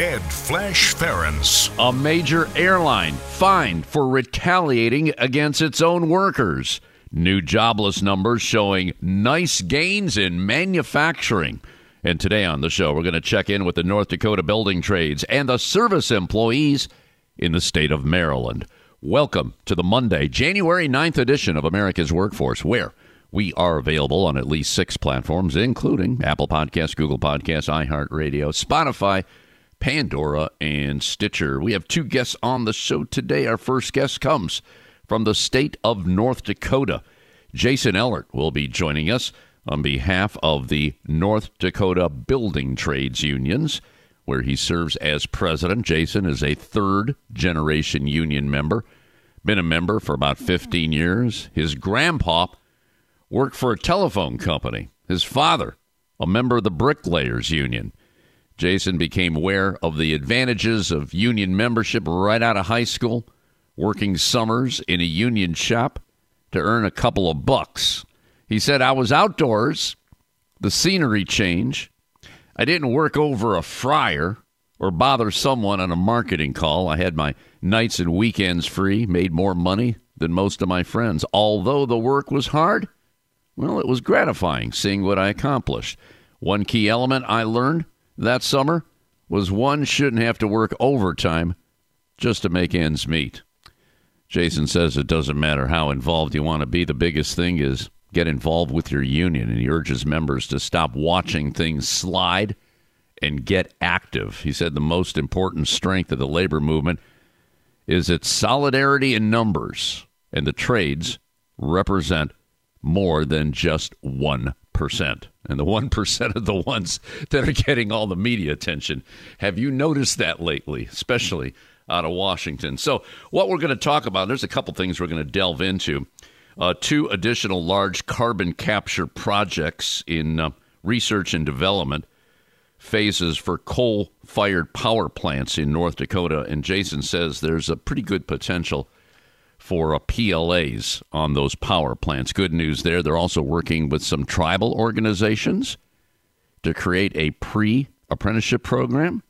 Ed Flash Ferenc. A major airline fined for retaliating against its own workers. New jobless numbers showing nice gains in manufacturing. And today on the show, we're going to check in with the North Dakota building trades and the service employees in the state of Maryland. Welcome to the Monday, January 9th edition of America's Workforce, where we are available on at least six platforms, including Apple Podcasts, Google Podcasts, iHeartRadio, Spotify, Pandora, and Stitcher. We have two guests on the show today. Our first guest comes from the state of North Dakota. Jason Ehlert will be joining us on behalf of the North Dakota Building Trades Unions, where he serves as president. Jason is a third generation union member, been a member for about 15 years. His grandpa worked for a telephone company, his father, a member of the Bricklayers Union. Jason became aware of the advantages of union membership right out of high school, working summers in a union shop to earn a couple of bucks. He said, I was outdoors, the scenery change. I didn't work over a fryer or bother someone on a marketing call. I had my nights and weekends free, made more money than most of my friends. Although the work was hard, well, it was gratifying seeing what I accomplished. One key element I learned that summer was one shouldn't have to work overtime just to make ends meet. Jason says it doesn't matter how involved you want to be. The biggest thing is get involved with your union, and he urges members to stop watching things slide and get active. He said the most important strength of the labor movement is its solidarity in numbers, and the trades represent more than just 1%. And the 1% of the ones that are getting all the media attention. Have you noticed that lately, especially out of Washington? So, what we're going to talk about, there's a couple things we're going to delve into. Uh, two additional large carbon capture projects in uh, research and development phases for coal fired power plants in North Dakota. And Jason says there's a pretty good potential for PLAs on those power plants. Good news there. They're also working with some tribal organizations to create a pre apprenticeship program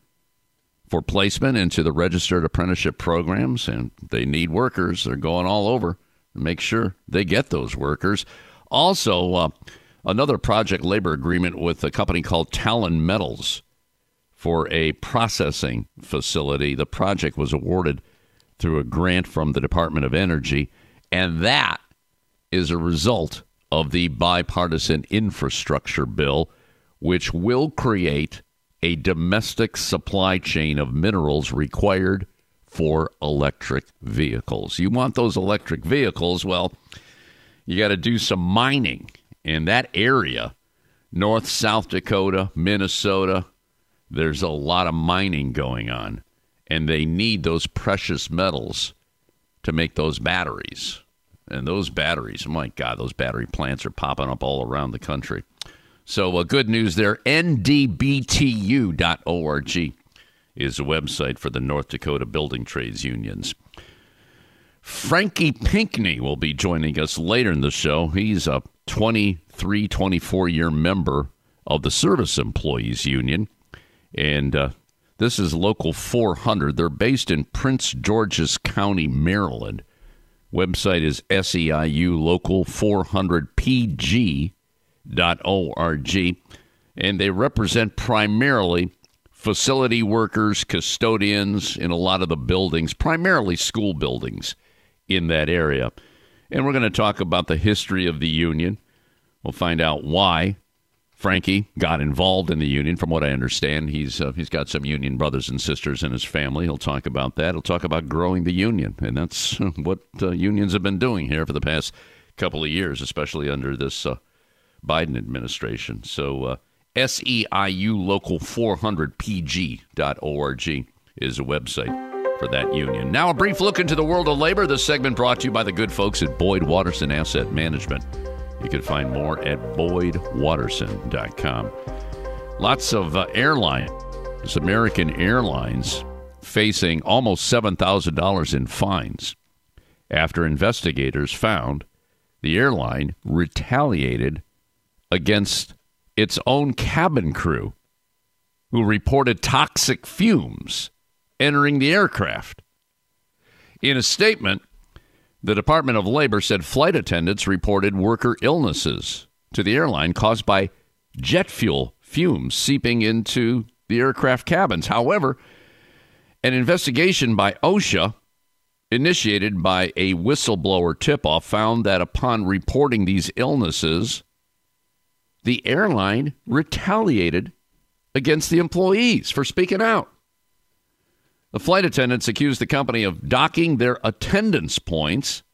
for placement into the registered apprenticeship programs. And they need workers. They're going all over to make sure they get those workers. Also, uh, another project labor agreement with a company called Talon Metals for a processing facility. The project was awarded through a grant from the Department of Energy. And that is a result of the bipartisan infrastructure bill, which will create a domestic supply chain of minerals required for electric vehicles. You want those electric vehicles? Well, you got to do some mining in that area, North, South Dakota, Minnesota. There's a lot of mining going on and they need those precious metals to make those batteries. And those batteries, my God, those battery plants are popping up all around the country. So, uh, good news there. NDBTU.org is a website for the North Dakota Building Trades Unions. Frankie Pinkney will be joining us later in the show. He's a 23, 24 year member of the Service Employees Union. And uh, this is Local 400. They're based in Prince George's County, Maryland. Website is SEIU Local 400PG.org. And they represent primarily facility workers, custodians in a lot of the buildings, primarily school buildings in that area. And we're going to talk about the history of the union. We'll find out why Frankie got involved in the union. From what I understand, he's uh, he's got some union brothers and sisters in his family. He'll talk about that. He'll talk about growing the union, and that's what uh, unions have been doing here for the past couple of years, especially under this uh, Biden administration. So, uh, SEIU Local 400PG.org is a website for for that union. Now, a brief look into the world of labor. This segment brought to you by the good folks at Boyd Watterson Asset Management. You can find more at boydwatterson.com. Lots of uh, airline, American Airlines facing almost $7,000 in fines after investigators found the airline retaliated against its own cabin crew who reported toxic fumes entering the aircraft. In a statement, the Department of Labor said flight attendants reported worker illnesses to the airline caused by jet fuel fumes seeping into the aircraft cabins. However, an investigation by OSHA, initiated by a whistleblower tip off, found that upon reporting these illnesses, the airline retaliated against the employees for speaking out. The flight attendants accused the company of docking their attendance points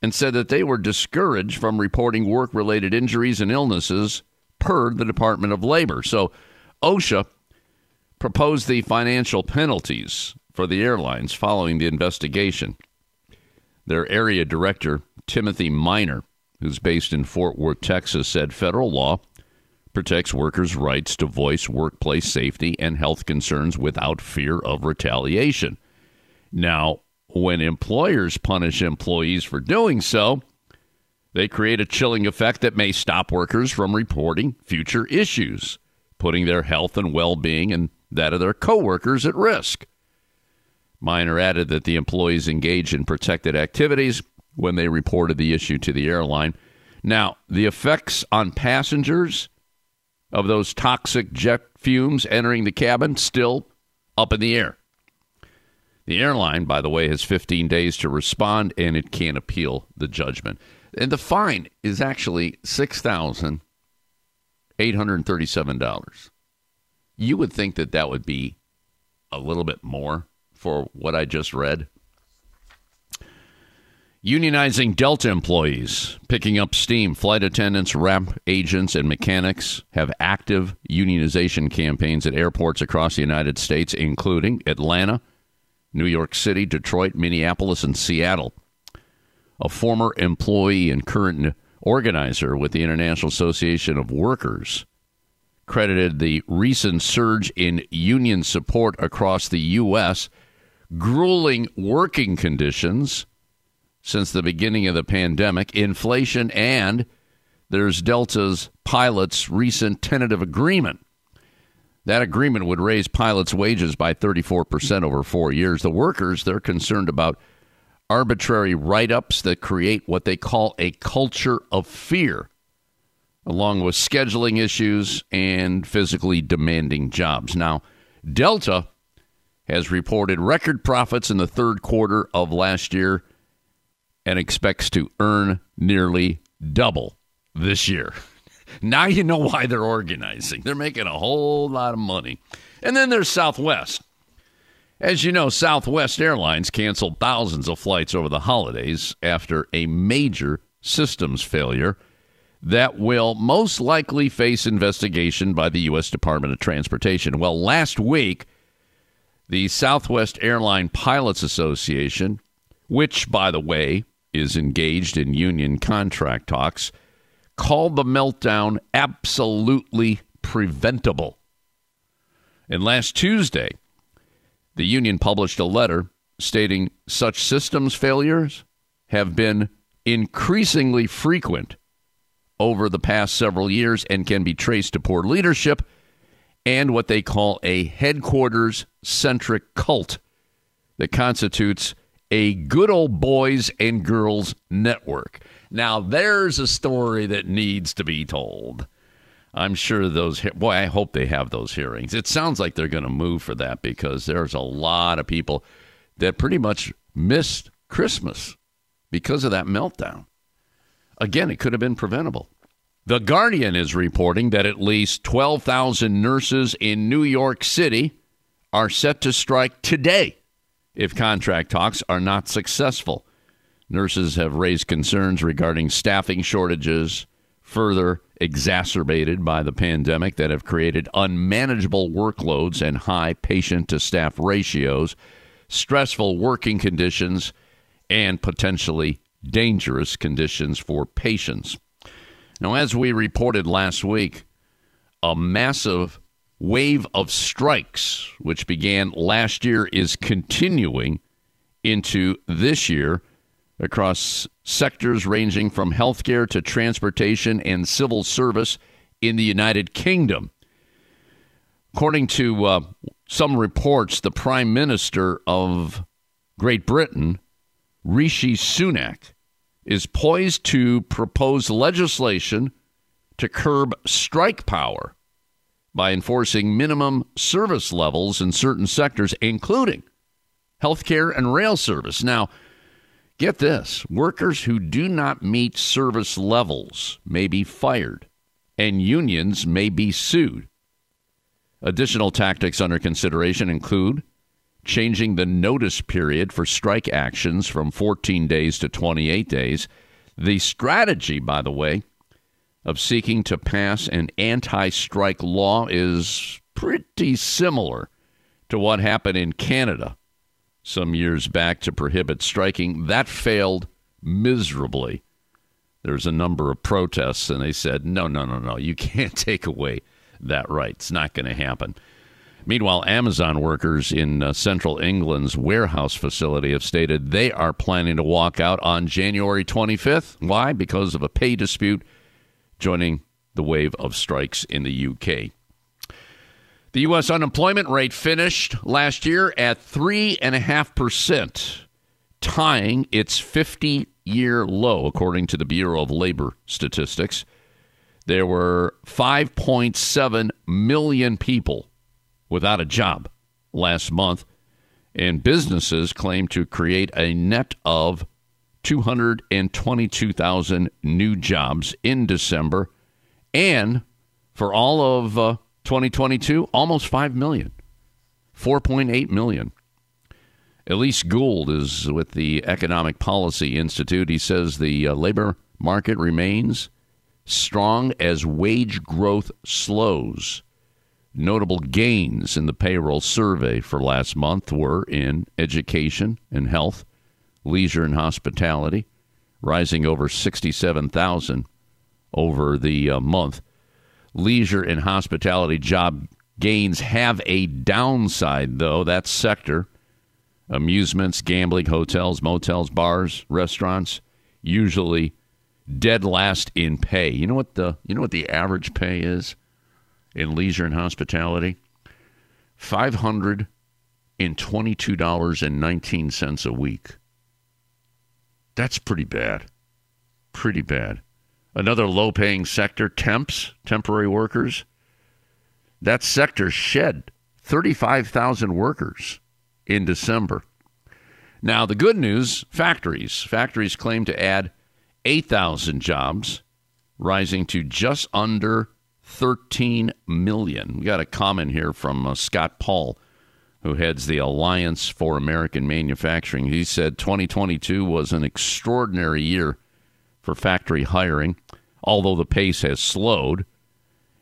and said that they were discouraged from reporting work related injuries and illnesses per the Department of Labor. So OSHA proposed the financial penalties for the airlines following the investigation. Their area director, Timothy Minor, who's based in Fort Worth, Texas, said federal law protects workers' rights to voice workplace safety and health concerns without fear of retaliation. Now, when employers punish employees for doing so, they create a chilling effect that may stop workers from reporting future issues, putting their health and well being and that of their coworkers at risk. Minor added that the employees engaged in protected activities when they reported the issue to the airline. Now, the effects on passengers of those toxic jet fumes entering the cabin still up in the air. The airline, by the way, has 15 days to respond and it can't appeal the judgment. And the fine is actually $6,837. You would think that that would be a little bit more for what I just read. Unionizing Delta employees, picking up steam. Flight attendants, ramp agents, and mechanics have active unionization campaigns at airports across the United States, including Atlanta, New York City, Detroit, Minneapolis, and Seattle. A former employee and current organizer with the International Association of Workers credited the recent surge in union support across the U.S. grueling working conditions since the beginning of the pandemic, inflation, and there's Delta's pilots' recent tentative agreement. That agreement would raise pilots' wages by 34% over four years. The workers, they're concerned about arbitrary write ups that create what they call a culture of fear, along with scheduling issues and physically demanding jobs. Now, Delta has reported record profits in the third quarter of last year and expects to earn nearly double this year. Now you know why they're organizing. They're making a whole lot of money. And then there's Southwest. As you know, Southwest Airlines canceled thousands of flights over the holidays after a major systems failure that will most likely face investigation by the U.S. Department of Transportation. Well, last week, the Southwest Airline Pilots Association, which, by the way, is engaged in union contract talks, called the meltdown absolutely preventable. And last Tuesday, the union published a letter stating such systems failures have been increasingly frequent over the past several years and can be traced to poor leadership and what they call a headquarters centric cult that constitutes a good old boys and girls network. Now, there's a story that needs to be told. I'm sure those, boy, I hope they have those hearings. It sounds like they're going to move for that because there's a lot of people that pretty much missed Christmas because of that meltdown. Again, it could have been preventable. The Guardian is reporting that at least 12,000 nurses in New York City are set to strike today if contract talks are not successful. Nurses have raised concerns regarding staffing shortages, further exacerbated by the pandemic, that have created unmanageable workloads and high patient to staff ratios. stressful working conditions, and potentially dangerous conditions for patients. Now, as we reported last week, a massive wave of strikes, which began last year, is continuing into this year across sectors ranging from healthcare to transportation and civil service in the United Kingdom. According to uh, some reports, the Prime Minister of Great Britain, Rishi Sunak, is poised to propose legislation to curb strike power by enforcing minimum service levels in certain sectors, including healthcare and rail service. Now, get this workers who do not meet service levels may be fired, and unions may be sued. Additional tactics under consideration include changing the notice period for strike actions from 14 days to 28 days. The strategy, by the way, of seeking to pass an anti strike law is pretty similar to what happened in Canada some years back to prohibit striking. That failed miserably. There's a number of protests, and they said, no, no, no, no, you can't take away that right. It's not going to happen. Meanwhile, Amazon workers in uh, central England's warehouse facility have stated they are planning to walk out on January 25th. Why? Because of a pay dispute joining the wave of strikes in the UK. The U.S. unemployment rate finished last year at 3.5%, tying its 50 year low, according to the Bureau of Labor Statistics. There were 5.7 million people without a job last month, and businesses claim to create a net of 222,000 new jobs in December. And for all of uh, 2022, almost 5 million, 4.8 million. Elise Gould is with the Economic Policy Institute. He says the uh, labor market remains strong as wage growth slows. Notable gains in the payroll survey for last month were in education and health, leisure and hospitality, rising over 67,000 over the uh, month. Leisure and hospitality job gains have a downside, though. That sector, amusements, gambling, hotels, motels, bars, restaurants, usually dead last in pay. You know what the you know what the average pay is in leisure and hospitality? Five hundred and twenty-two dollars and nineteen cents a week. That's pretty bad. Pretty bad. Another low paying sector, temps, temporary workers. That sector shed 35,000 workers in December. Now, the good news factories. Factories claim to add 8,000 jobs, rising to just under 13 million. We got a comment here from uh, Scott Paul who heads the Alliance for American Manufacturing. He said 2022 was an extraordinary year for factory hiring, although the pace has slowed.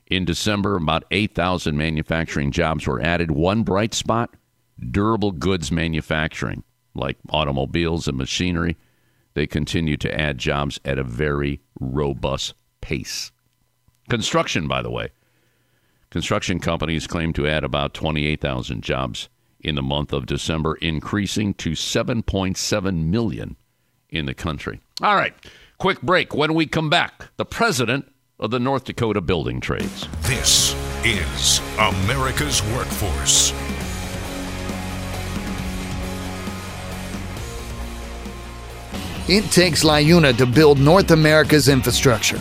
In December, about 8,000 manufacturing jobs were added. One bright spot durable goods manufacturing, like automobiles and machinery. They continue to add jobs at a very robust pace. Construction, by the way, Construction companies claim to add about 28,000 jobs in the month of December, increasing to 7.7 million in the country. All right, quick break. When we come back, the president of the North Dakota Building Trades. This is America's Workforce. It takes LiUNA to build North America's infrastructure.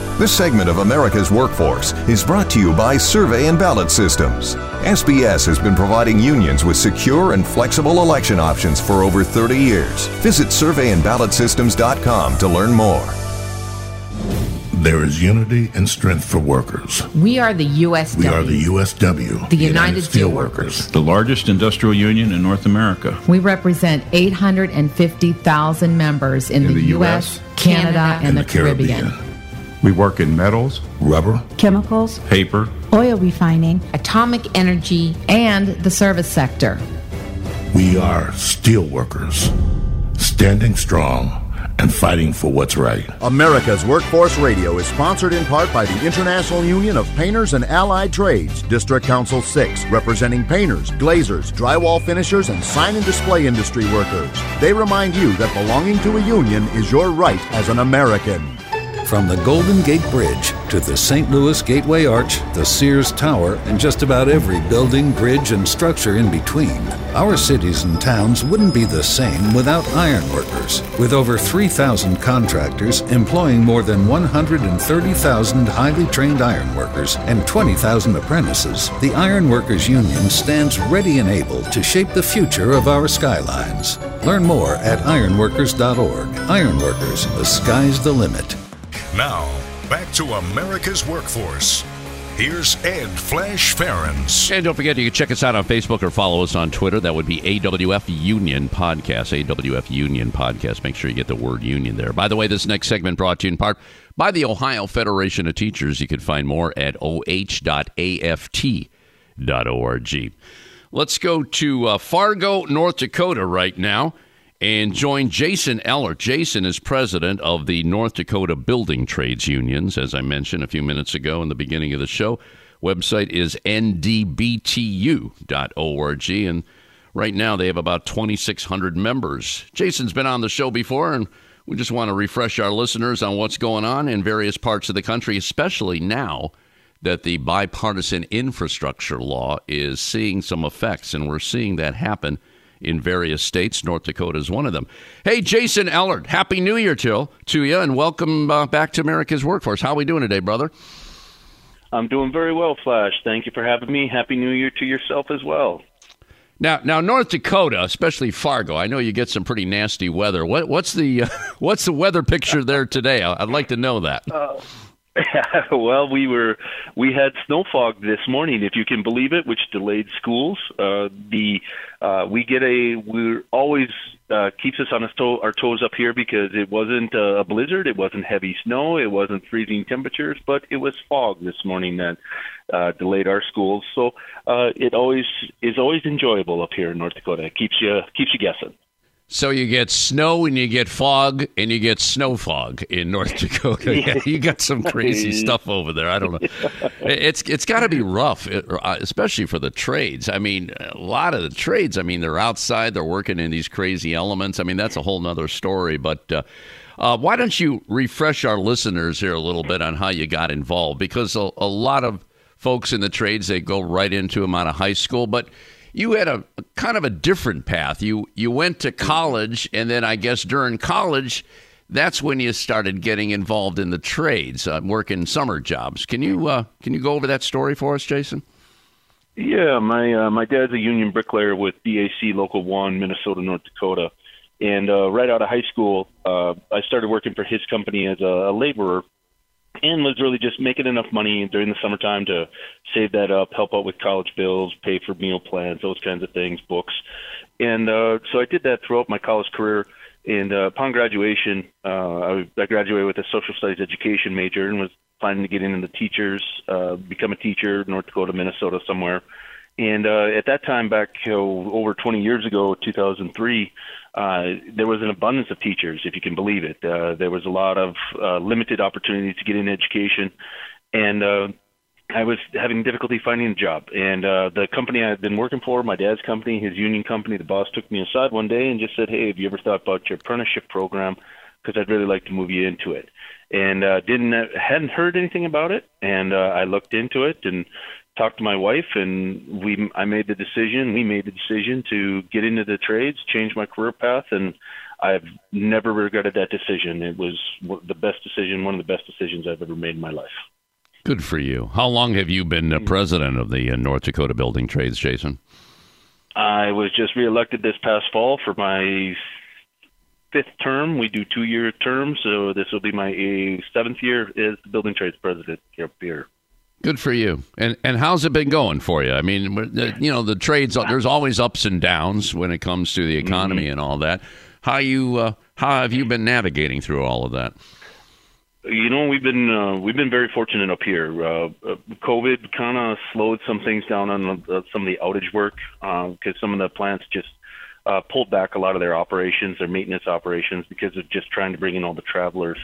I U N A dot org. This segment of America's Workforce is brought to you by Survey and Ballot Systems. SBS has been providing unions with secure and flexible election options for over 30 years. Visit surveyandballotsystems.com to learn more. There is unity and strength for workers. We are the USW. We are the USW, the United, Steelworkers, the largest industrial union in North America. We represent 850,000 members in, in the, the, US, US Canada, Canada, and, the, the Caribbean. Caribbean. We work in metals, rubber, chemicals, paper, oil refining, atomic energy, and the service sector. We are steelworkers, standing strong and fighting for what's right. America's Workforce Radio is sponsored in part by the International Union of Painters and Allied Trades, District Council 6, representing painters, glazers, drywall finishers, and sign and display industry workers. They remind you that belonging to a union is your right as an American. From the Golden Gate Bridge to the St. Louis Gateway Arch, the Sears Tower, and just about every building, bridge, and structure in between, our cities and towns wouldn't be the same without ironworkers. With over 3,000 contractors employing more than 130,000 highly trained ironworkers and 20,000 apprentices, the Ironworkers Union stands ready and able to shape the future of our skylines. Learn more at ironworkers.org. Ironworkers, the sky's the limit. Now, back to America's Workforce. Here's Ed Flash Ferenc. And don't forget, you can check us out on Facebook or follow us on Twitter. That would be AWF Union Podcast. AWF Union Podcast. Make sure you get the word union there. By the way, this next segment brought to you in part by the Ohio Federation of Teachers. You can find more at oh.aft.org. Let's go to uh, Fargo, North Dakota right now and join Jason Ehlert. Jason is president of the North Dakota Building Trades Unions, as I mentioned a few minutes ago in the beginning of the show. Website is ndbtu.org, and right now they have about 2,600 members. Jason's been on the show before, and we just want to refresh our listeners on what's going on in various parts of the country, especially now that the bipartisan infrastructure law is seeing some effects, and we're seeing that happen in various states. North Dakota is one of them. Hey, Jason Ehlert, Happy New Year to, to you, and welcome uh, back to America's Workforce. How are we doing today, brother? I'm doing very well, Flash. Thank you for having me. Happy New Year to yourself as well. Now, now, North Dakota, especially Fargo. I know you get some pretty nasty weather. What, what's the uh, what's the weather picture there today? I'd like to know that. Uh, well, we were we had snow fog this morning, if you can believe it, which delayed schools. Uh, the uh, we get a we're always uh, keeps us on toe, our toes up here because it wasn't a blizzard, it wasn't heavy snow, it wasn't freezing temperatures, but it was fog this morning that uh, delayed our schools. So uh, it always is always enjoyable up here in North Dakota. It keeps you keeps you guessing. So you get snow and you get fog and you get snow fog in North Dakota. you got some crazy stuff over there. I don't know. It's it's got to be rough, uh, especially for the trades. I mean, a lot of the trades. I mean, they're outside. They're working in these crazy elements. I mean, that's a whole nother story. But uh, uh, why don't you refresh our listeners here a little bit on how you got involved? Because a, a lot of folks in the trades they go right into them out of high school, but you had a, a, kind of a different path. You you went to college, and then I guess during college, that's when you started getting involved in the trades, uh, working summer jobs. Can you uh, can you go over that story for us, Jason? Yeah, my uh, my dad's a union bricklayer with BAC Local One, Minnesota, North Dakota, and uh, right out of high school, uh, I started working for his company as a, a laborer and was really just making enough money during the summertime to save that up, help out with college bills, pay for meal plans, those kinds of things, books. And uh, so I did that throughout my college career. And uh, upon graduation, uh, I, I graduated with a social studies education major and was planning to get into the teachers, uh, become a teacher, North Dakota, Minnesota, somewhere. And uh, at that time, back uh, over 20 years ago, 2003, uh, there was an abundance of teachers, if you can believe it. Uh, there was a lot of uh, limited opportunities to get in education, and uh, I was having difficulty finding a job. And uh, the company I had been working for, my dad's company, his union company, the boss took me aside one day and just said, "Hey, have you ever thought about your apprenticeship program? Because I'd really like to move you into it." And uh, didn't hadn't heard anything about it, and uh, I looked into it and talked to my wife and we I made the decision we made the decision to get into the trades change my career path and I've never regretted that decision it was the best decision one of the best decisions I've ever made in my life Good for you. How long have you been uh, president of the uh, North Dakota Building Trades, Jason? I was just reelected this past fall for my fifth term. We do two year terms, so this will be my seventh year as the building trades president here. Good for you. And and how's it been going for you? I mean, you know, the trades. There's always ups and downs when it comes to the economy mm-hmm. and all that. How you uh, how have you been navigating through all of that? You know, we've been uh, we've been very fortunate up here. Uh, uh COVID kind of slowed some things down on uh, some of the outage work because uh, some of the plants just uh, pulled back a lot of their operations, their maintenance operations, because of just trying to bring in all the travelers.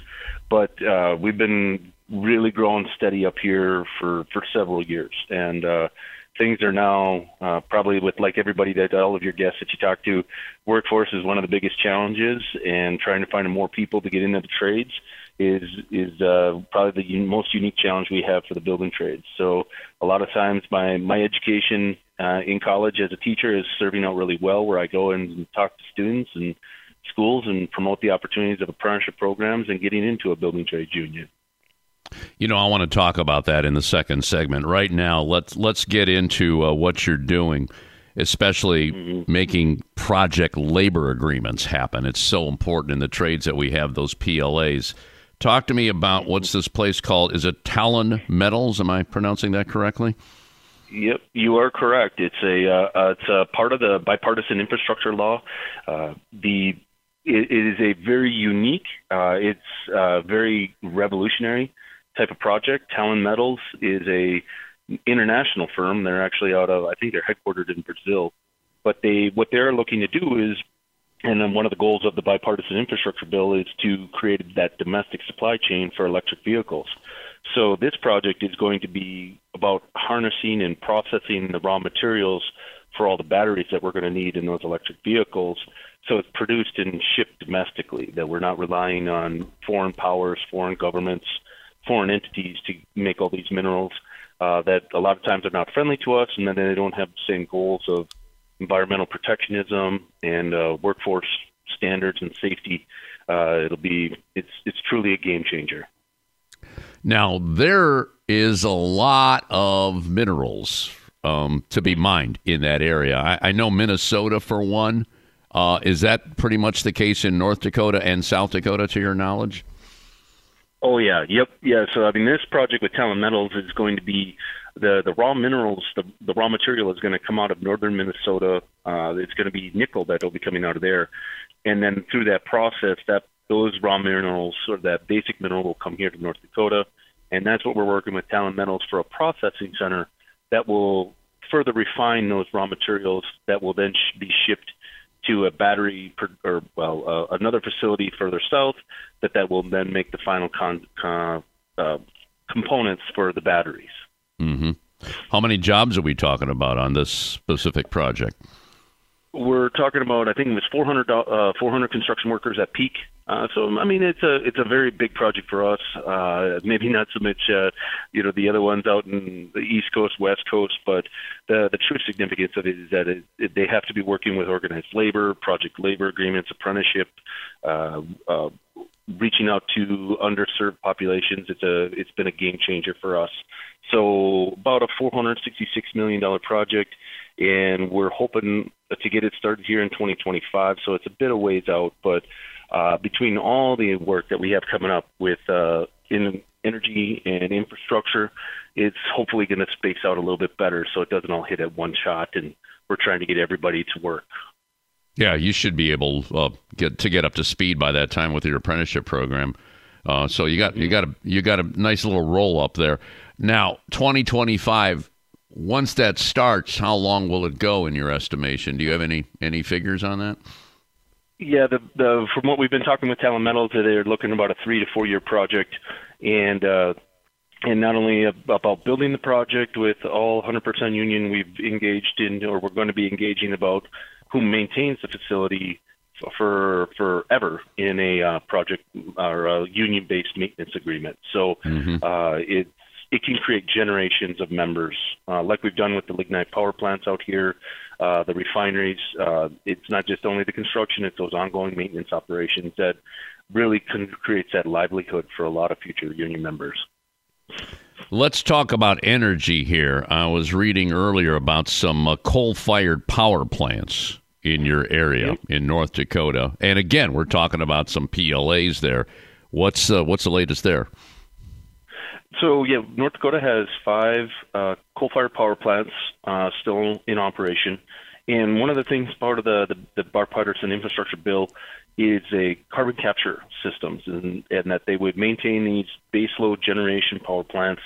But uh, we've been really growing steady up here for for several years, and uh, things are now uh, probably with like everybody that all of your guests that you talk to, workforce is one of the biggest challenges, and trying to find more people to get into the trades is is uh, probably the un- most unique challenge we have for the building trades. So a lot of times, my my education uh, in college as a teacher is serving out really well, where I go and talk to students and schools and promote the opportunities of apprenticeship programs and getting into a building trades union. You know, I want to talk about that in the second segment. Right now, let's let's get into uh, what you're doing, especially mm-hmm. making project labor agreements happen. It's so important in the trades that we have those PLAs. Talk to me about what's this place called? Is it Talon Metals? Am I pronouncing that correctly? Yep, you are correct. It's a uh, uh, it's a part of the bipartisan infrastructure law. Uh, the it, it is a very unique. Uh, it's uh, very revolutionary type of project. Talon Metals is a international firm. They're actually out of I think they're headquartered in Brazil, but they what they're looking to do is and then one of the goals of the bipartisan infrastructure bill is to create that domestic supply chain for electric vehicles. So this project is going to be about harnessing and processing the raw materials for all the batteries that we're going to need in those electric vehicles. So it's produced and shipped domestically, that we're not relying on foreign powers, foreign governments, foreign entities to make all these minerals uh, that a lot of times are not friendly to us, and then they don't have the same goals of environmental protectionism and uh, workforce standards and safety, uh, it'll be it's it's truly a game changer. Now there is a lot of minerals um, to be mined in that area. I, I know Minnesota for one. Uh, is that pretty much the case in North Dakota and South Dakota, to your knowledge? Oh yeah, yep, yeah. So I mean, this project with Talon Metals is going to be the the raw minerals, the the raw material is going to come out of northern Minnesota. Uh, it's going to be nickel that will be coming out of there, and then through that process, that those raw minerals or that basic mineral will come here to North Dakota, and that's what we're working with Talon Metals for a processing center that will further refine those raw materials that will then sh- be shipped to a battery per, or well uh, another facility further south that that will then make the final con, con uh, components for the batteries. Mm-hmm. How many jobs are we talking about on this specific project? We're talking about, I think it was 400, uh, 400 construction workers at peak. Uh, so I mean, it's a it's a very big project for us. Uh, maybe not so much, uh, you know, the other ones out in the East Coast, West Coast, but the the true significance of it is that it, it, they have to be working with organized labor, project labor agreements, apprenticeship, uh, uh, reaching out to underserved populations. It's a it's been a game changer for us. So about a 466 million dollar project, and we're hoping to get it started here in 2025. So it's a bit of ways out, but uh, between all the work that we have coming up with uh, in energy and infrastructure, it's hopefully going to space out a little bit better, so it doesn't all hit at one shot. And we're trying to get everybody to work. Yeah, you should be able uh, get to get up to speed by that time with your apprenticeship program. Uh, so you got you got a you got a nice little roll up there. Now, 2025. Once that starts, how long will it go in your estimation? Do you have any any figures on that? Yeah, the, the from what we've been talking with Talon Metals, they're looking about a three to four year project, and uh, and not only about building the project with all 100% union, we've engaged in, or we're going to be engaging about who maintains the facility for forever in a uh, project or a union-based maintenance agreement. So mm-hmm. uh, it it can create generations of members, uh, like we've done with the lignite power plants out here, uh, the refineries. Uh, it's not just only the construction; it's those ongoing maintenance operations that really can, creates that livelihood for a lot of future union members. Let's talk about energy here. I was reading earlier about some uh, coal fired power plants in your area in North Dakota. And again, we're talking about some PLAs there. What's uh, what's the latest there? So yeah, North Dakota has five uh, coal-fired power plants uh, still in operation, and one of the things part of the the, the bipartisan infrastructure bill is a carbon capture systems, and, and that they would maintain these baseload generation power plants,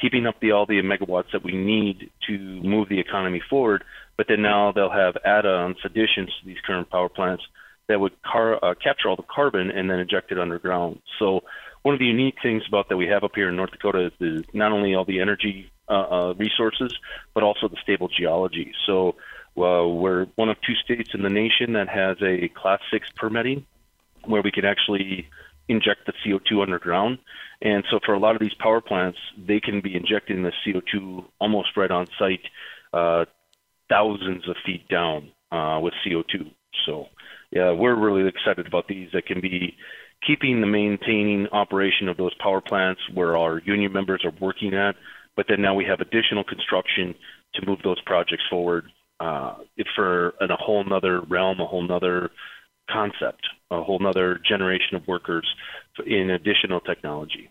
keeping up the all the megawatts that we need to move the economy forward. But then now they'll have add-ons, additions to these current power plants that would car, uh, capture all the carbon and then inject it underground. So one of the unique things about that we have up here in North Dakota is, is not only all the energy uh, uh, resources, but also the stable geology. So uh, we're one of two states in the nation that has a Class Six permitting, where we can actually inject the CO2 underground. And so for a lot of these power plants, they can be injecting the CO2 almost right on site, uh, thousands of feet down uh, with CO2. So yeah, we're really excited about these that can be keeping the maintaining operation of those power plants where our union members are working at, but then now we have additional construction to move those projects forward uh, for in a whole nother realm, a whole nother concept, a whole nother generation of workers in additional technology.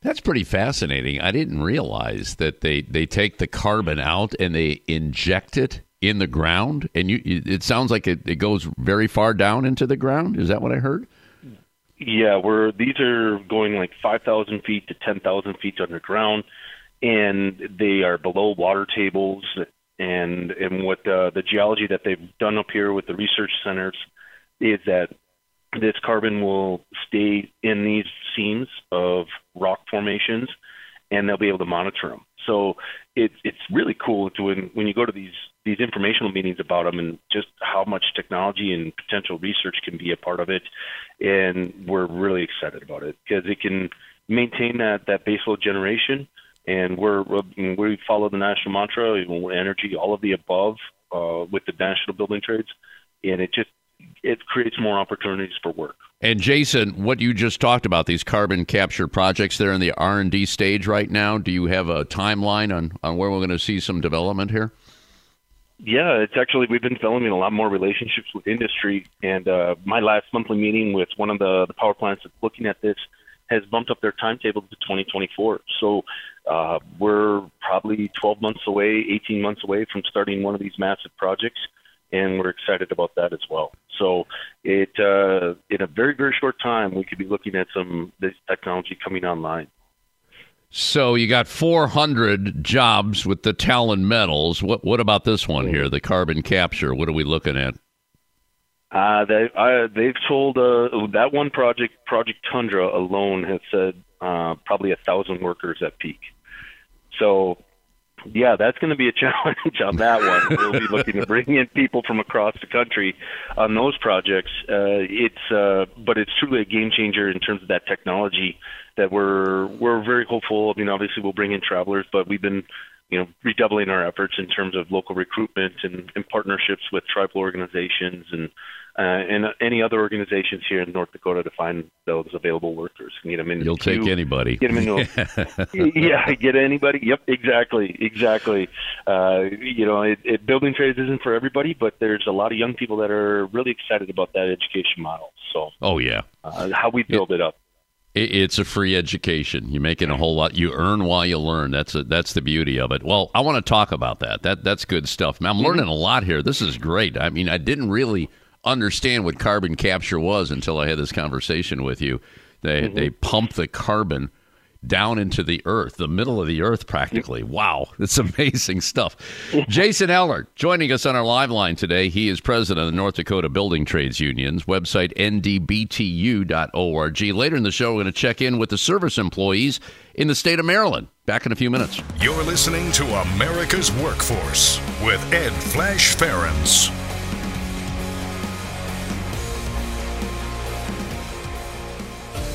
That's pretty fascinating. I didn't realize that they, they take the carbon out and they inject it in the ground, and you it sounds like it, it goes very far down into the ground. Is that what I heard? Yeah, we're these are going like five thousand feet to ten thousand feet underground, and they are below water tables. And and what uh, the geology that they've done up here with the research centers is that this carbon will stay in these seams of rock formations, and they'll be able to monitor them. So it's it's really cool to when when you go to these these informational meetings about them and just how much technology and potential research can be a part of it, and we're really excited about it because it can maintain that that baseload generation, and we're we follow the national mantra, energy, all of the above, uh, with the national building trades, and it just it creates more opportunities for work. And Jason, what you just talked about these carbon capture projects, they're in the R and D stage right now. Do you have a timeline on on where we're going to see some development here? Yeah, it's actually we've been developing a lot more relationships with industry, and uh, my last monthly meeting with one of the, the power plants that's looking at this has bumped up their timetable to 2024. So uh, we're probably 12 months away, 18 months away from starting one of these massive projects and we're excited about that as well. So it uh, in a very very short time we could be looking at some this technology coming online. So you got 400 jobs with the Talon metals. What what about this one here, the carbon capture? What are we looking at? Uh, they I, they've told uh, that one project, Project Tundra alone, has said uh, probably a thousand workers at peak. So yeah, that's going to be a challenge on that one. we'll be looking to bring in people from across the country on those projects. Uh, it's uh, but it's truly a game changer in terms of that technology that we're we're very hopeful. I mean, obviously we'll bring in travelers, but we've been you know redoubling our efforts in terms of local recruitment and, and partnerships with tribal organizations and uh, and any other organizations here in North Dakota to find those available workers get them in. You'll queue, take anybody. Get them in. yeah, get anybody. Yep, exactly, exactly. Uh, you know, it, it, building trades isn't for everybody, but there's a lot of young people that are really excited about that education model. So, oh yeah, uh, how we build it, it up. It's a free education. You're making a whole lot. You earn while you learn. That's a, that's the beauty of it. Well, I want to talk about that. That that's good stuff. I'm learning a lot here. This is great. I mean, I didn't really understand what carbon capture was until I had this conversation with you. They mm-hmm. they pump the carbon down into the earth, the middle of the earth practically. Wow, it's amazing stuff. Jason Ehlert joining us on our live line today. He is president of the North Dakota Building Trades Unions, website ndbtu.org. Later in the show, we're going to check in with the service employees in the state of Maryland. Back in a few minutes. You're listening to America's Workforce with Ed Flash Ferenc.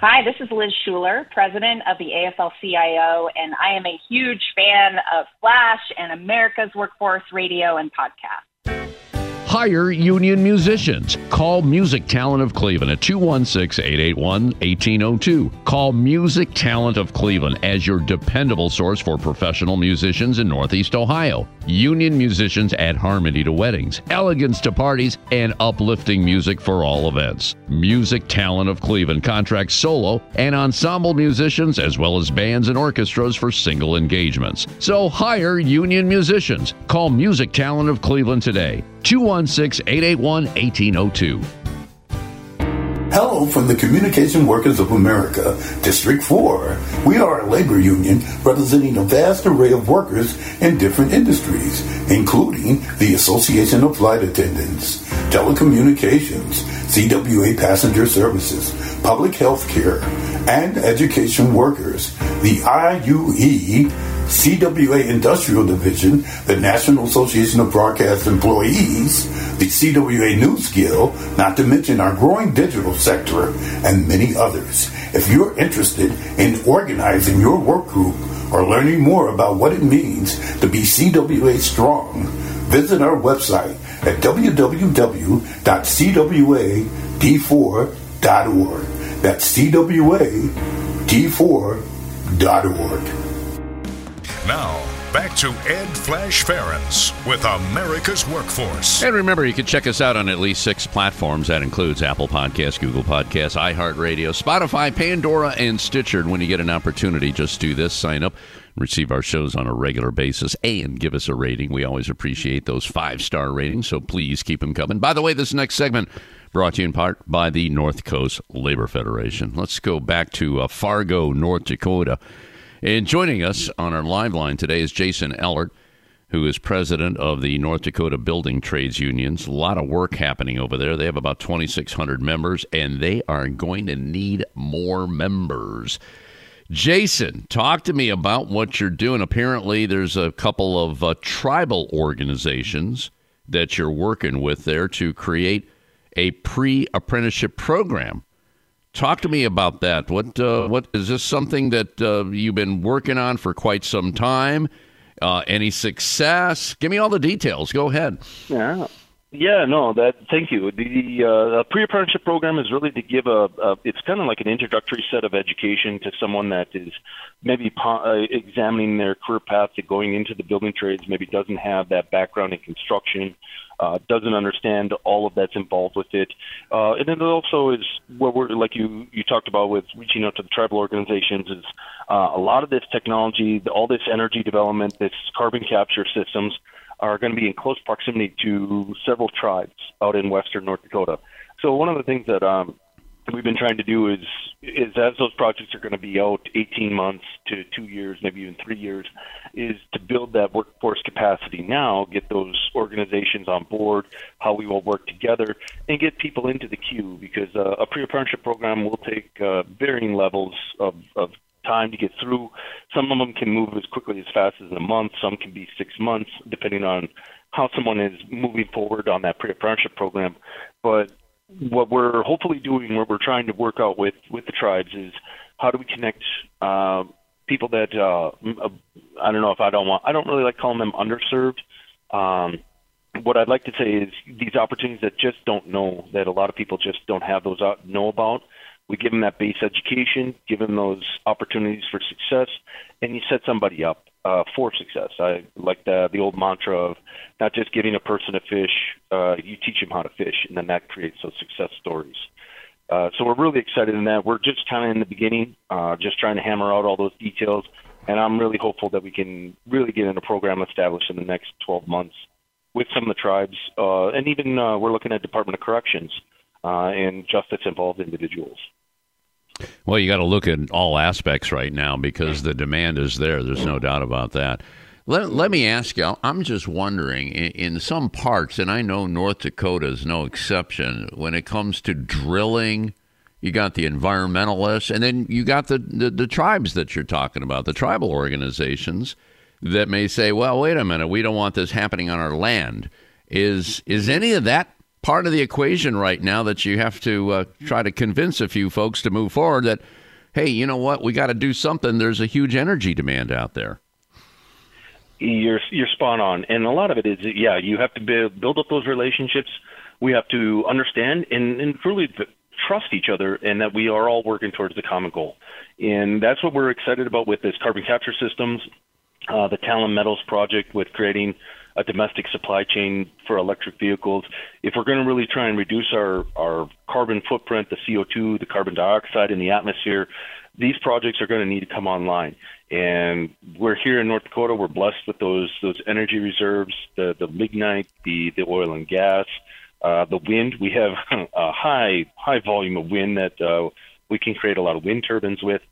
Hi, this is Liz Schuler, president of the AFL CIO, and I am a huge fan of Flash and America's Workforce Radio and podcast. Hire union musicians. Call Music Talent of Cleveland at 216 881 1802. Call Music Talent of Cleveland as your dependable source for professional musicians in Northeast Ohio. Union musicians add harmony to weddings, elegance to parties, and uplifting music for all events. Music Talent of Cleveland contracts solo and ensemble musicians as well as bands and orchestras for single engagements. So hire union musicians. Call Music Talent of Cleveland today. 216 881 1802. Hello from the Communication Workers of America, District 4. We are a labor union representing a vast array of workers in different industries, including the Association of Flight Attendants, Telecommunications, CWA Passenger Services, Public Health Care, and Education Workers, the IUE CWA Industrial Division, the National Association of Broadcast Employees, the CWA News Guild, not to mention our growing digital sector, and many others. If you're interested in organizing your work group or learning more about what it means to be CWA strong, visit our website at www.cwad4.org. That's cwad4.org. Now, back to Ed Flash Ferenc with America's Workforce. And remember, you can check us out on at least six platforms. That includes Apple Podcasts, Google Podcasts, iHeartRadio, Spotify, Pandora, and Stitcher. And when you get an opportunity, just do this sign up, receive our shows on a regular basis, and give us a rating. We always appreciate those five star ratings, so please keep them coming. By the way, this next segment brought to you in part by the North Coast Labor Federation. Let's go back to uh, Fargo, North Dakota. And joining us on our live line today is Jason Ehlert, who is president of the North Dakota Building Trades Unions. A lot of work happening over there. They have about 2,600 members, and they are going to need more members. Jason, talk to me about what you're doing. Apparently, there's a couple of uh, tribal organizations that you're working with there to create a pre apprenticeship program Talk to me about that. What uh, what is this something that uh, you've been working on for quite some time? Uh, any success? Give me all the details. Go ahead. Yeah. Yeah, no, that. Thank you. The uh, pre-apprenticeship program is really to give a. a it's kind of like an introductory set of education to someone that is maybe po- uh, examining their career path to going into the building trades. Maybe doesn't have that background in construction, uh, doesn't understand all of that's involved with it, uh, and then also is what we're like you you talked about with reaching out to the tribal organizations is uh, a lot of this technology, all this energy development, this carbon capture systems are going to be in close proximity to several tribes out in western North Dakota. So one of the things that um, we've been trying to do is is as those projects are going to be out 18 months to two years, maybe even three years, is to build that workforce capacity now, get those organizations on board, how we will work together, and get people into the queue because uh, a pre-apprenticeship program will take uh, varying levels of, of time to get through. Some of them can move as quickly as fast as a month. Some can be six months, depending on how someone is moving forward on that pre-apprenticeship program. But what we're hopefully doing, what we're trying to work out with with the tribes, is how do we connect uh, people that uh, I don't know if I don't want I don't really like calling them underserved. Um, what I'd like to say is these opportunities that just don't know that a lot of people just don't have those out, know about we give them that base education, give them those opportunities for success, and you set somebody up uh, for success. I like the the old mantra of not just giving a person a fish, uh, you teach them how to fish, and then that creates those success stories. Uh, so we're really excited in that. We're just kind of in the beginning, uh, just trying to hammer out all those details, and I'm really hopeful that we can really get in a program established in the next 12 months with some of the tribes, uh, and even uh, we're looking at Department of Corrections uh, and justice involved individuals. Well, you got to look at all aspects right now because the demand is there. There's no doubt about that. Let, let me ask you, I'm just wondering, in, in some parts, and I know North Dakota is no exception, when it comes to drilling, you got the environmentalists, and then you got the, the, the tribes that you're talking about, the tribal organizations that may say, well, wait a minute, we don't want this happening on our land. Is, is any of that part of the equation right now that you have to uh, try to convince a few folks to move forward that, hey, you know what, we got to do something. There's a huge energy demand out there. You're you're spot on, and a lot of it is yeah. You have to build build up those relationships. We have to understand and, and truly trust each other, and that we are all working towards the common goal. And that's what we're excited about with this carbon capture systems, uh, the Talon Metals project with creating a domestic supply chain for electric vehicles. If we're going to really try and reduce our, our carbon footprint, the CO2, the carbon dioxide in the atmosphere, these projects are going to need to come online. And we're here in North Dakota. We're blessed with those those energy reserves, the the lignite, the the oil and gas, uh, the wind. We have a high high volume of wind that uh, we can create a lot of wind turbines with,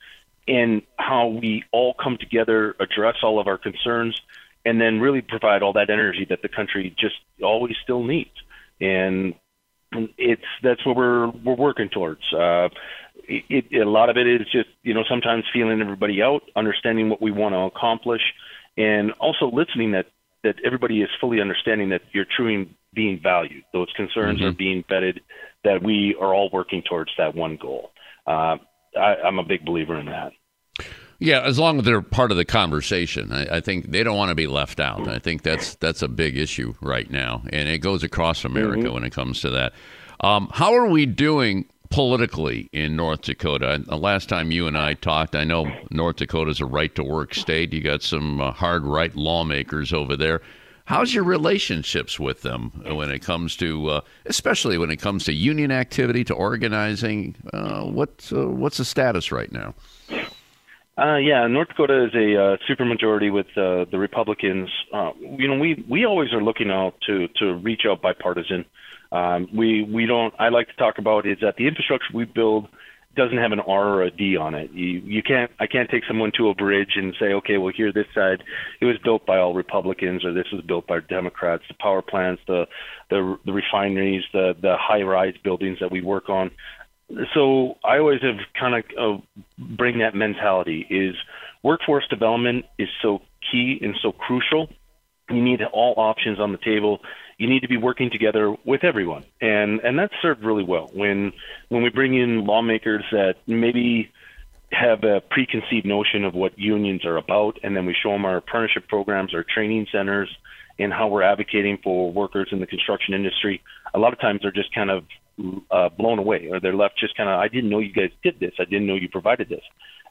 and how we all come together, address all of our concerns, and then really provide all that energy that the country just always still needs. And it's that's what we're we're working towards. Uh, it, it, a lot of it is just you know sometimes feeling everybody out, understanding what we want to accomplish, and also listening that that everybody is fully understanding that you're truly being valued. Those concerns mm-hmm. are being vetted. That we are all working towards that one goal. Uh, I, I'm a big believer in that. Yeah, as long as they're part of the conversation, I, I, think they don't want to be left out. I think that's that's a big issue right now, and it goes across America mm-hmm. when it comes to that. Um, how are we doing politically in North Dakota? The last time you and I talked, I know North Dakota is a right to work state. You got some uh, hard right lawmakers over there. How's your relationships with them when it comes to, uh, especially when it comes to union activity, to organizing? Uh, what uh, what's the status right now? Uh, yeah, North Dakota is a uh, supermajority with uh, the Republicans. Uh, you know, we we always are looking out to to reach out bipartisan. Um, we we don't. I like to talk about is that the infrastructure we build doesn't have an R or a D on it. You you can't. I can't take someone to a bridge and say, okay, well here this side it was built by all Republicans or this was built by Democrats. The power plants, the the the refineries, the the high rise buildings that we work on so I always have kind of uh, bring that mentality is workforce development is so key and so crucial. You need all options on the table. You need to be working together with everyone, and and that's served really well when when we bring in lawmakers that maybe have a preconceived notion of what unions are about, and then we show them our apprenticeship programs, our training centers, and how we're advocating for workers in the construction industry. A lot of times they're just kind of uh, blown away, or they're left just kind of, I didn't know you guys did this. I didn't know you provided this.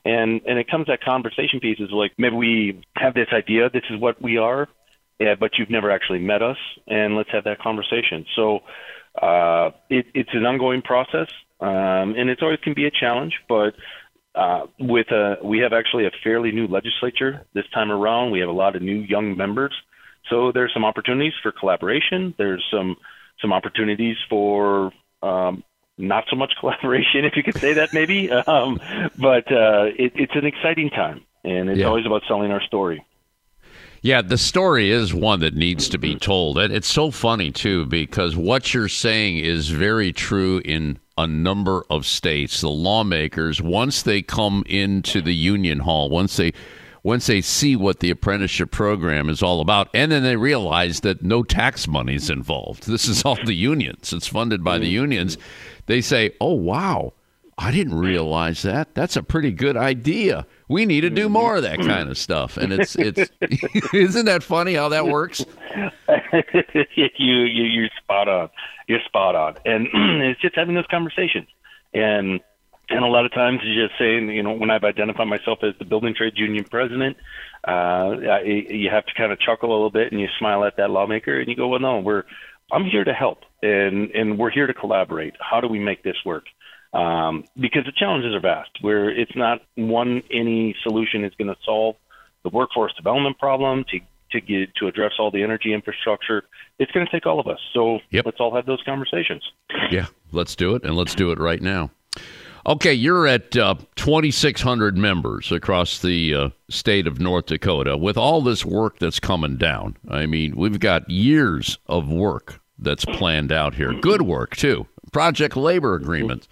And and it comes that conversation piece is like maybe we have this idea, this is what we are, yeah, but you've never actually met us, and let's have that conversation. So uh, it, it's an ongoing process, um, and it's always can be a challenge, but uh, with a, we have actually a fairly new legislature this time around. We have a lot of new young members, so there's some opportunities for collaboration. There's some some opportunities for um, not so much collaboration, if you could say that, maybe. Um, but uh, it, it's an exciting time, and it's yeah. always about selling our story. Yeah, the story is one that needs to be told. And it's so funny, too, because what you're saying is very true in a number of states. The lawmakers, once they come into the union hall, once they once they see what the apprenticeship program is all about, and then they realize that no tax money is involved. This is all the unions. It's funded by the mm-hmm. unions. They say, "Oh wow, I didn't realize that. That's a pretty good idea. We need to do mm-hmm. more of that kind of stuff." And it's it's isn't that funny how that works? you you you're spot on. You're spot on. And it's just having those conversations and and a lot of times you just saying, you know, when I've identified myself as the building trades union president, uh, I, you have to kind of chuckle a little bit and you smile at that lawmaker and you go, well, no, we're, I'm here to help and, and we're here to collaborate. How do we make this work? Um, because the challenges are vast where it's not one, any solution is going to solve the workforce development problem to, to get, to address all the energy infrastructure. It's going to take all of us. So yep. let's all have those conversations. Yeah, let's do it. And let's do it right now. Okay, you're at uh, 2,600 members across the uh, state of North Dakota. With all this work that's coming down, I mean, we've got years of work that's planned out here. Good work, too. Project labor agreements.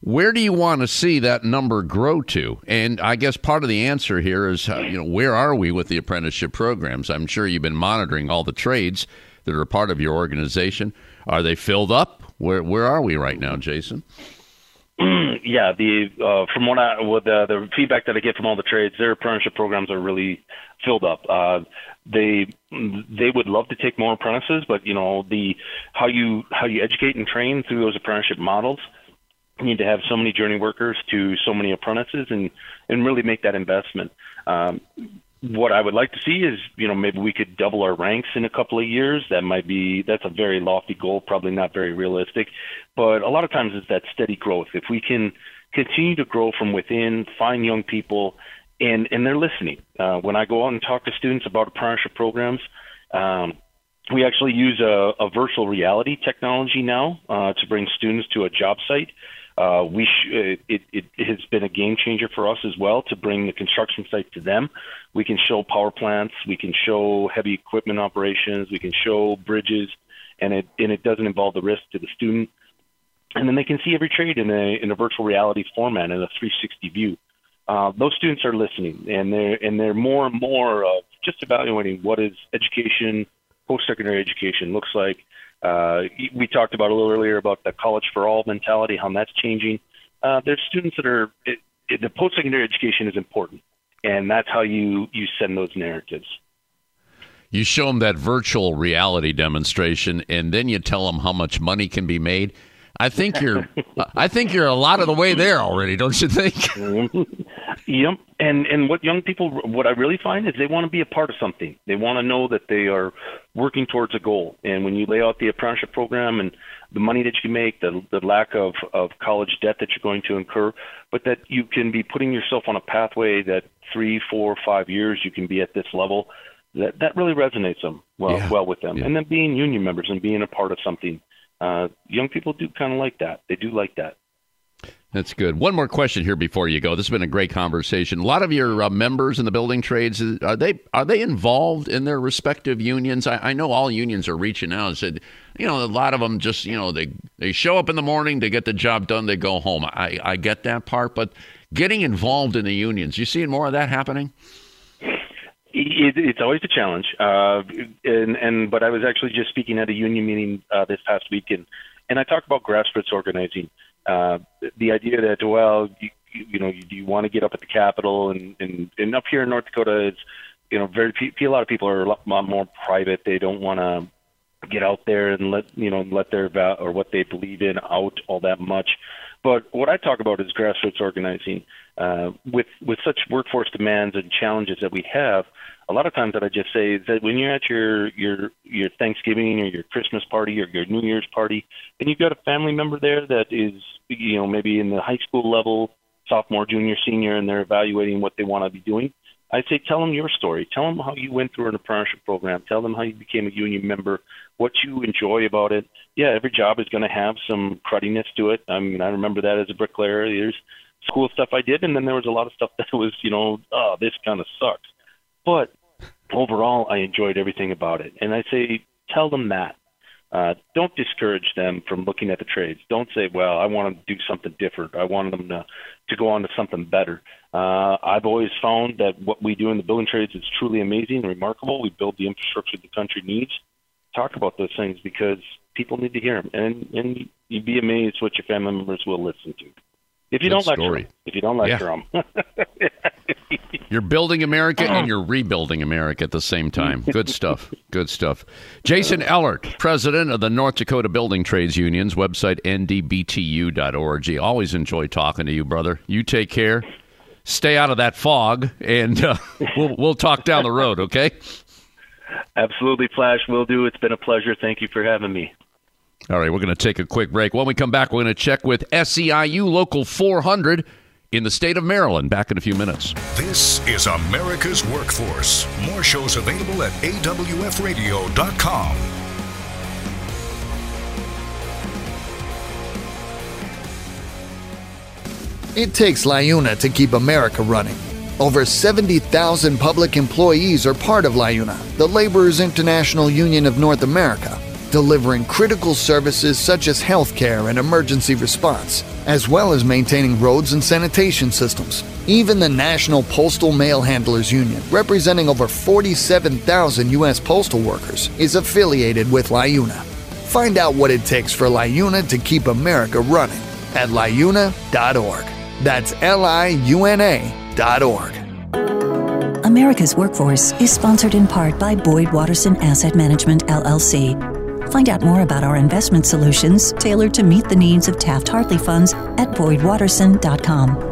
Where do you want to see that number grow to? And I guess part of the answer here is, uh, you know, where are we with the apprenticeship programs? I'm sure you've been monitoring all the trades that are part of your organization. Are they filled up? Where where are we right now, Jason? yeah, the uh, from what I with the, the feedback that I get from all the trades, their apprenticeship programs are really filled up. Uh, they they would love to take more apprentices, but you know the how you how you educate and train through those apprenticeship models. You need to have so many journey workers to so many apprentices, and and really make that investment. Um, what I would like to see is, you know, maybe we could double our ranks in a couple of years. That might be that's a very lofty goal, probably not very realistic, but a lot of times it's that steady growth. If we can continue to grow from within, find young people, and and they're listening. Uh, when I go out and talk to students about apprenticeship programs, um, we actually use a, a virtual reality technology now uh, to bring students to a job site. Uh, we sh- it, it, it has been a game changer for us as well to bring the construction site to them. We can show power plants, we can show heavy equipment operations, we can show bridges, and it and it doesn't involve the risk to the student. And then they can see every trade in a in a virtual reality format in a 360 view. Uh, those students are listening, and they're and they're more and more of just evaluating what is education, post-secondary education looks like uh, we talked about a little earlier about the college for all mentality, how that's changing. Uh, there's students that are it, it, the post-secondary education is important, and that's how you you send those narratives. You show them that virtual reality demonstration, and then you tell them how much money can be made. I think you're, I think you're a lot of the way there already, don't you think? yep. And and what young people, what I really find is they want to be a part of something. They want to know that they are working towards a goal. And when you lay out the apprenticeship program and the money that you make, the the lack of of college debt that you're going to incur, but that you can be putting yourself on a pathway that three, four, five years you can be at this level. That that really resonates them well yeah. well with them. Yeah. And then being union members and being a part of something uh, young people do kind of like that. They do like that. That's good. One more question here before you go. This has been a great conversation. A lot of your uh, members in the building trades are they are they involved in their respective unions? I, I, know all unions are reaching out and said, you know, a lot of them just you know they they show up in the morning, they get the job done, they go home. I I get that part, but getting involved in the unions, you seeing more of that happening? It, it's always a challenge, uh, and and but I was actually just speaking at a union meeting uh, this past week, and and I talked about grassroots organizing. Uh, the idea that well, you, you know, you, you want to get up at the Capitol, and, and and up here in North Dakota, it's you know very a lot of people are a lot more private. They don't want to get out there and let you know let their or what they believe in out all that much. But what I talk about is grassroots organizing. Uh, with with such workforce demands and challenges that we have, a lot of times that I just say that when you're at your your your Thanksgiving or your Christmas party or your New Year's party, and you've got a family member there that is you know maybe in the high school level, sophomore, junior, senior, and they're evaluating what they want to be doing. I say tell them your story. Tell them how you went through an apprenticeship program. Tell them how you became a union member. What you enjoy about it. Yeah, every job is going to have some crudiness to it. I mean, I remember that as a bricklayer. There's cool stuff I did, and then there was a lot of stuff that was, you know, oh, this kind of sucks. But overall, I enjoyed everything about it. And I say, tell them that. Uh, don't discourage them from looking at the trades. Don't say, well, I want them to do something different. I want them to, to go on to something better. Uh, I've always found that what we do in the building trades is truly amazing and remarkable. We build the infrastructure the country needs. Talk about those things because people need to hear them. And, and you'd be amazed what your family members will listen to. If you Good don't lecture them. If you don't lecture yeah. them. you're building America and you're rebuilding America at the same time. Good stuff. Good stuff. Jason Ehlert, president of the North Dakota Building Trades Union's website, ndbtu.org. Always enjoy talking to you, brother. You take care. Stay out of that fog, and uh, we'll, we'll talk down the road, okay? Absolutely, Flash. Will do. It's been a pleasure. Thank you for having me. All right, we're going to take a quick break. When we come back, we're going to check with SEIU Local 400 in the state of Maryland. Back in a few minutes. This is America's Workforce. More shows available at awfradio.com. It takes LIUNA to keep America running. Over 70,000 public employees are part of LIUNA, the Laborers International Union of North America, delivering critical services such as healthcare and emergency response, as well as maintaining roads and sanitation systems. Even the National Postal Mail Handlers Union, representing over 47,000 U.S. postal workers, is affiliated with LIUNA. Find out what it takes for LIUNA to keep America running at liuna.org. That's L I U N A.org. America's Workforce is sponsored in part by Boyd Watterson Asset Management, LLC. Find out more about our investment solutions tailored to meet the needs of Taft Hartley funds at BoydWatterson.com.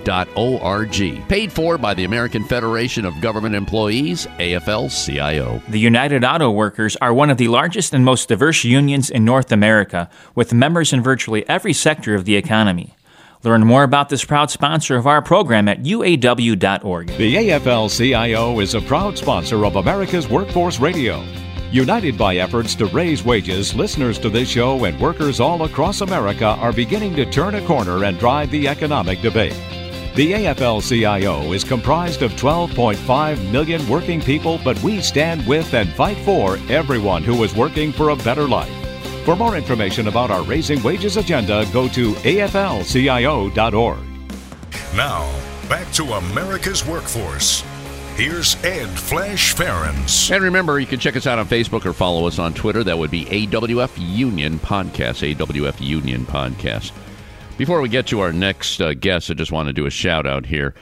AFL.org. Paid for by the American Federation of Government Employees, AFL CIO. The United Auto Workers are one of the largest and most diverse unions in North America, with members in virtually every sector of the economy. Learn more about this proud sponsor of our program at uaw.org. The AFL CIO is a proud sponsor of America's Workforce Radio. United by efforts to raise wages, listeners to this show and workers all across America are beginning to turn a corner and drive the economic debate. The AFL CIO is comprised of 12.5 million working people, but we stand with and fight for everyone who is working for a better life. For more information about our Raising Wages agenda, go to aflcio.org. Now, back to America's Workforce. Here's Ed Flash Ferenc. And remember, you can check us out on Facebook or follow us on Twitter. That would be AWF Union Podcast. AWF Union Podcast. Before we get to our next uh, guest, I just want to do a shout out here.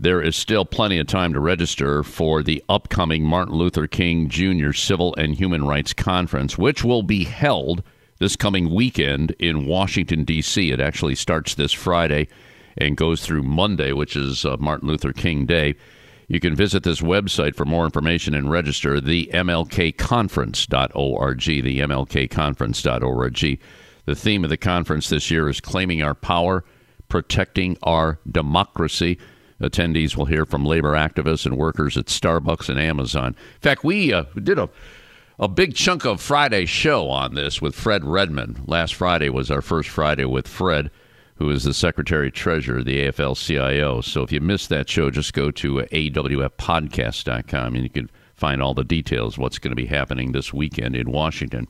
There is still plenty of time to register for the upcoming Martin Luther King Jr. Civil and Human Rights Conference, which will be held this coming weekend in Washington, D.C. It actually starts this Friday and goes through Monday, which is uh, Martin Luther King Day. You can visit this website for more information and register, the MLKconference.org, the MLKconference.org. The theme of the conference this year is Claiming Our Power, Protecting Our Democracy. Attendees will hear from labor activists and workers at Starbucks and Amazon. In fact, we uh, did a, a big chunk of Friday's show on this with Fred Redmond. Last Friday was our first Friday with Fred, who is the Secretary Treasurer of the AFL CIO. So if you missed that show, just go to awfpodcast.com and you can find all the details what's going to be happening this weekend in Washington.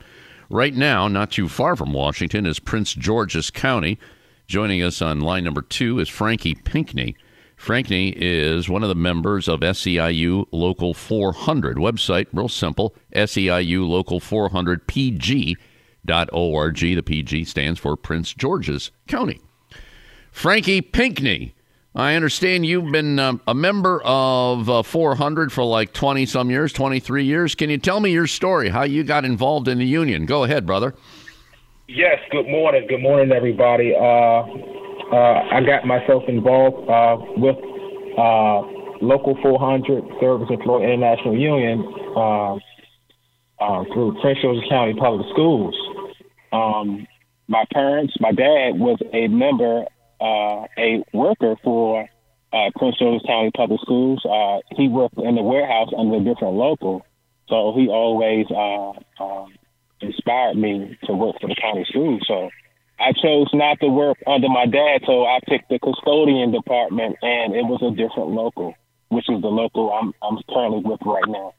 Right now, not too far from Washington, is Prince George's County. Joining us on line number two is Frankie Pinkney. Frankie is one of the members of SEIU Local 400 website, real simple, SEIU Local 400 PG.org. The PG stands for Prince George's County. Frankie Pinkney, I understand you've been um, a member of uh, 400 for like 20 some years, 23 years. Can you tell me your story, how you got involved in the union? Go ahead, brother. Yes, good morning. Good morning, everybody. Uh, uh, I got myself involved uh, with uh, Local 400 Service Employee International Union uh, through Prince George's County Public Schools. Um, my parents, my dad was a member uh, a worker for uh, Prince George's County Public Schools. Uh, he worked in the warehouse under a different local, so he always uh, uh, inspired me to work for the county schools. So I chose not to work under my dad, so I picked the custodian department, and it was a different local, which is the local I'm I'm currently with right now.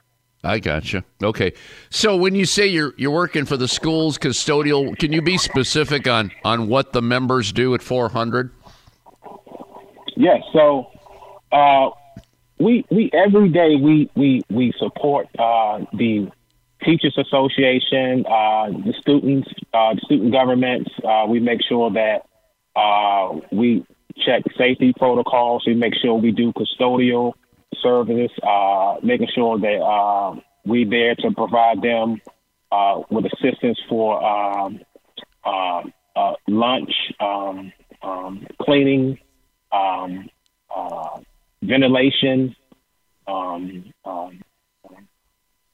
I gotcha. Okay, so when you say you're you're working for the schools custodial, can you be specific on on what the members do at 400? Yes. So, uh, we we every day we we we support uh, the teachers association, uh, the students, uh, the student governments. Uh, we make sure that uh, we check safety protocols. We make sure we do custodial service, uh, making sure that uh, we there to provide them uh, with assistance for um, uh, uh, lunch, um, um, cleaning, um, uh, ventilation, um, um,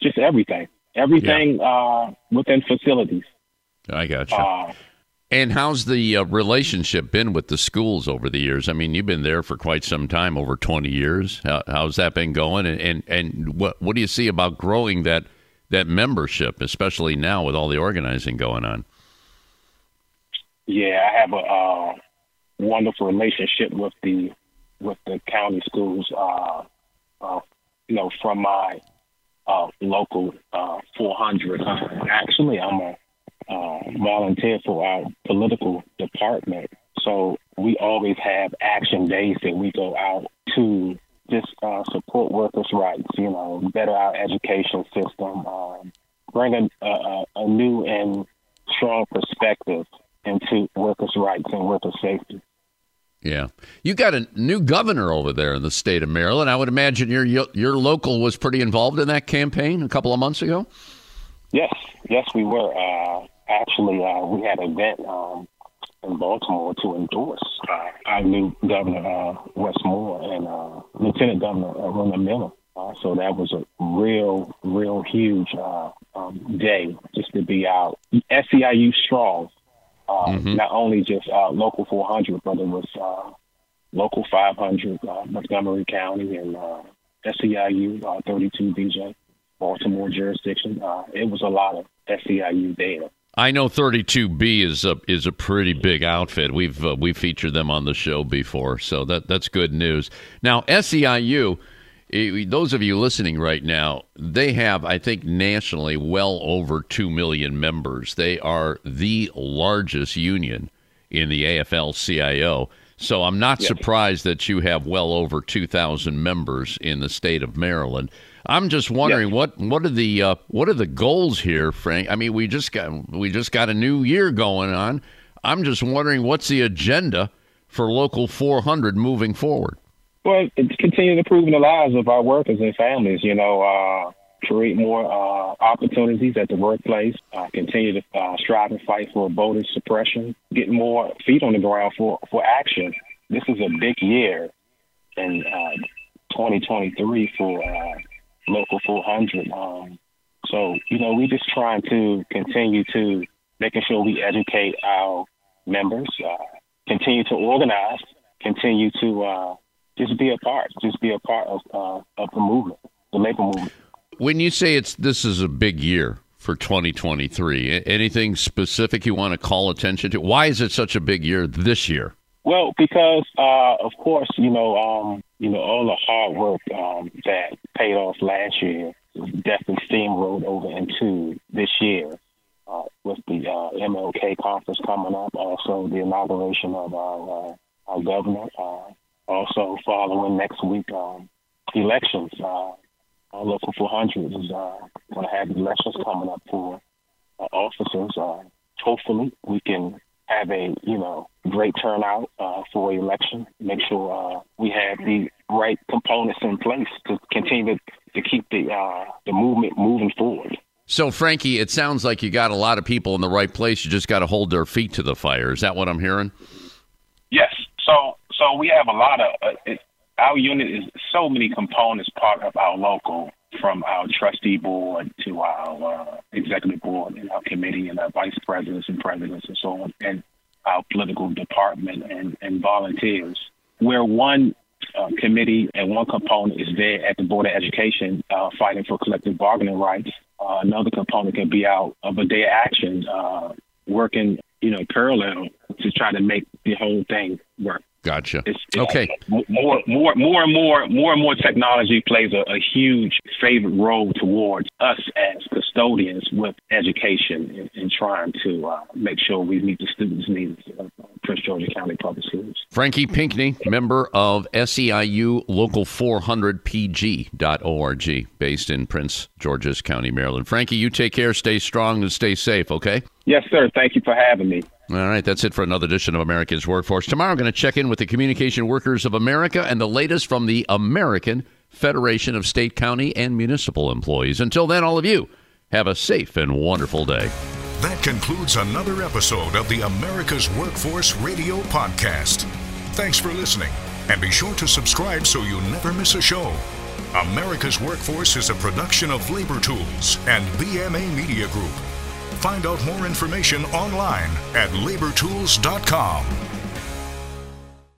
just everything, everything uh, within facilities. I got you. Uh, and how's the uh, relationship been with the schools over the years? I mean, you've been there for quite some time, over 20 years. How, how's that been going? And, and, and what, what do you see about growing that, that membership, especially now with all the organizing going on? Yeah, I have a uh, wonderful relationship with the with the county schools. Uh, uh, you know, from my uh, local uh, 400. actually, I'm a uh, volunteer for our political department. So we always have action days that we go out to just uh, support workers' rights, you know, better our education system, um, bring a, a, a new and strong perspective into workers' rights and workers' safety. Yeah, you got a new governor over there in the state of Maryland. I would imagine your your local was pretty involved in that campaign a couple of months ago. Yes, yes, we were. Uh, actually, uh, we had an event um, in Baltimore to endorse uh, our new governor, uh, Wes Moore, and uh, Lieutenant Governor uh, Aruna Miller. Uh, so that was a real, real huge uh, um, day just to be out. SEIU strong, uh, mm-hmm. not only just uh, local 400, but it was uh, local 500, uh, Montgomery County and uh, SEIU uh, 32 BJ, Baltimore jurisdiction. Uh, it was a lot of SEIU there. I know 32B is a is a pretty big outfit. We've uh, we featured them on the show before, so that that's good news. Now SEIU, those of you listening right now, they have I think nationally well over two million members. They are the largest union in the AFL-CIO. So I'm not yes. surprised that you have well over 2,000 members in the state of Maryland. I'm just wondering yes. what what are the uh, what are the goals here, Frank? I mean, we just got we just got a new year going on. I'm just wondering what's the agenda for local 400 moving forward. Well, it's continue to improve the lives of our workers and families. You know, uh, create more uh, opportunities at the workplace. Uh, continue to uh, strive and fight for voter suppression. Get more feet on the ground for for action. This is a big year in uh, 2023 for uh, local 400. Um, so, you know, we're just trying to continue to making sure we educate our members, uh, continue to organize, continue to uh, just be a part, just be a part of, uh, of the movement, the labor movement. When you say it's this is a big year for 2023, anything specific you want to call attention to? Why is it such a big year this year? Well, because uh, of course, you know, um, you know, all the hard work um, that paid off last year definitely steamrolled over into this year uh, with the uh, MLK conference coming up. Also, the inauguration of our uh, our governor. Uh, also, following next week, um, elections. Uh, our local 400 is uh, going to have elections coming up for officers. Hopefully, we can have a you know great turnout uh, for election. Make sure uh, we have the right components in place to continue to, to keep the uh, the movement moving forward. So, Frankie, it sounds like you got a lot of people in the right place. You just got to hold their feet to the fire. Is that what I'm hearing? Yes. So, so we have a lot of uh, it, our unit is so many components part of our local from our trustee board to our uh, executive board and our committee and our vice presidents and presidents and so on, and our political department and, and volunteers. Where one uh, committee and one component is there at the Board of Education uh, fighting for collective bargaining rights, uh, another component can be out of a day of action uh, working, you know, parallel to try to make the whole thing work. Gotcha. It's, it's okay. More, more, more and more, more and more technology plays a, a huge favorite role towards us as custodians with education and, trying to uh, make sure we meet the students' needs of Prince George's County Public Schools. Frankie Pinkney, member of SEIU Local 400PG.org, based in Prince George's County, Maryland. Frankie, you take care, stay strong, and stay safe, okay? Yes, sir. Thank you for having me. All right, that's it for another edition of America's Workforce. Tomorrow, I'm going to check in with the Communication Workers of America and the latest from the American Federation of State, County, and Municipal Employees. Until then, all of you, have a safe and wonderful day. That concludes another episode of the America's Workforce Radio Podcast. Thanks for listening, and be sure to subscribe so you never miss a show. America's Workforce is a production of Labor Tools and BMA Media Group. Find out more information online at labortools.com.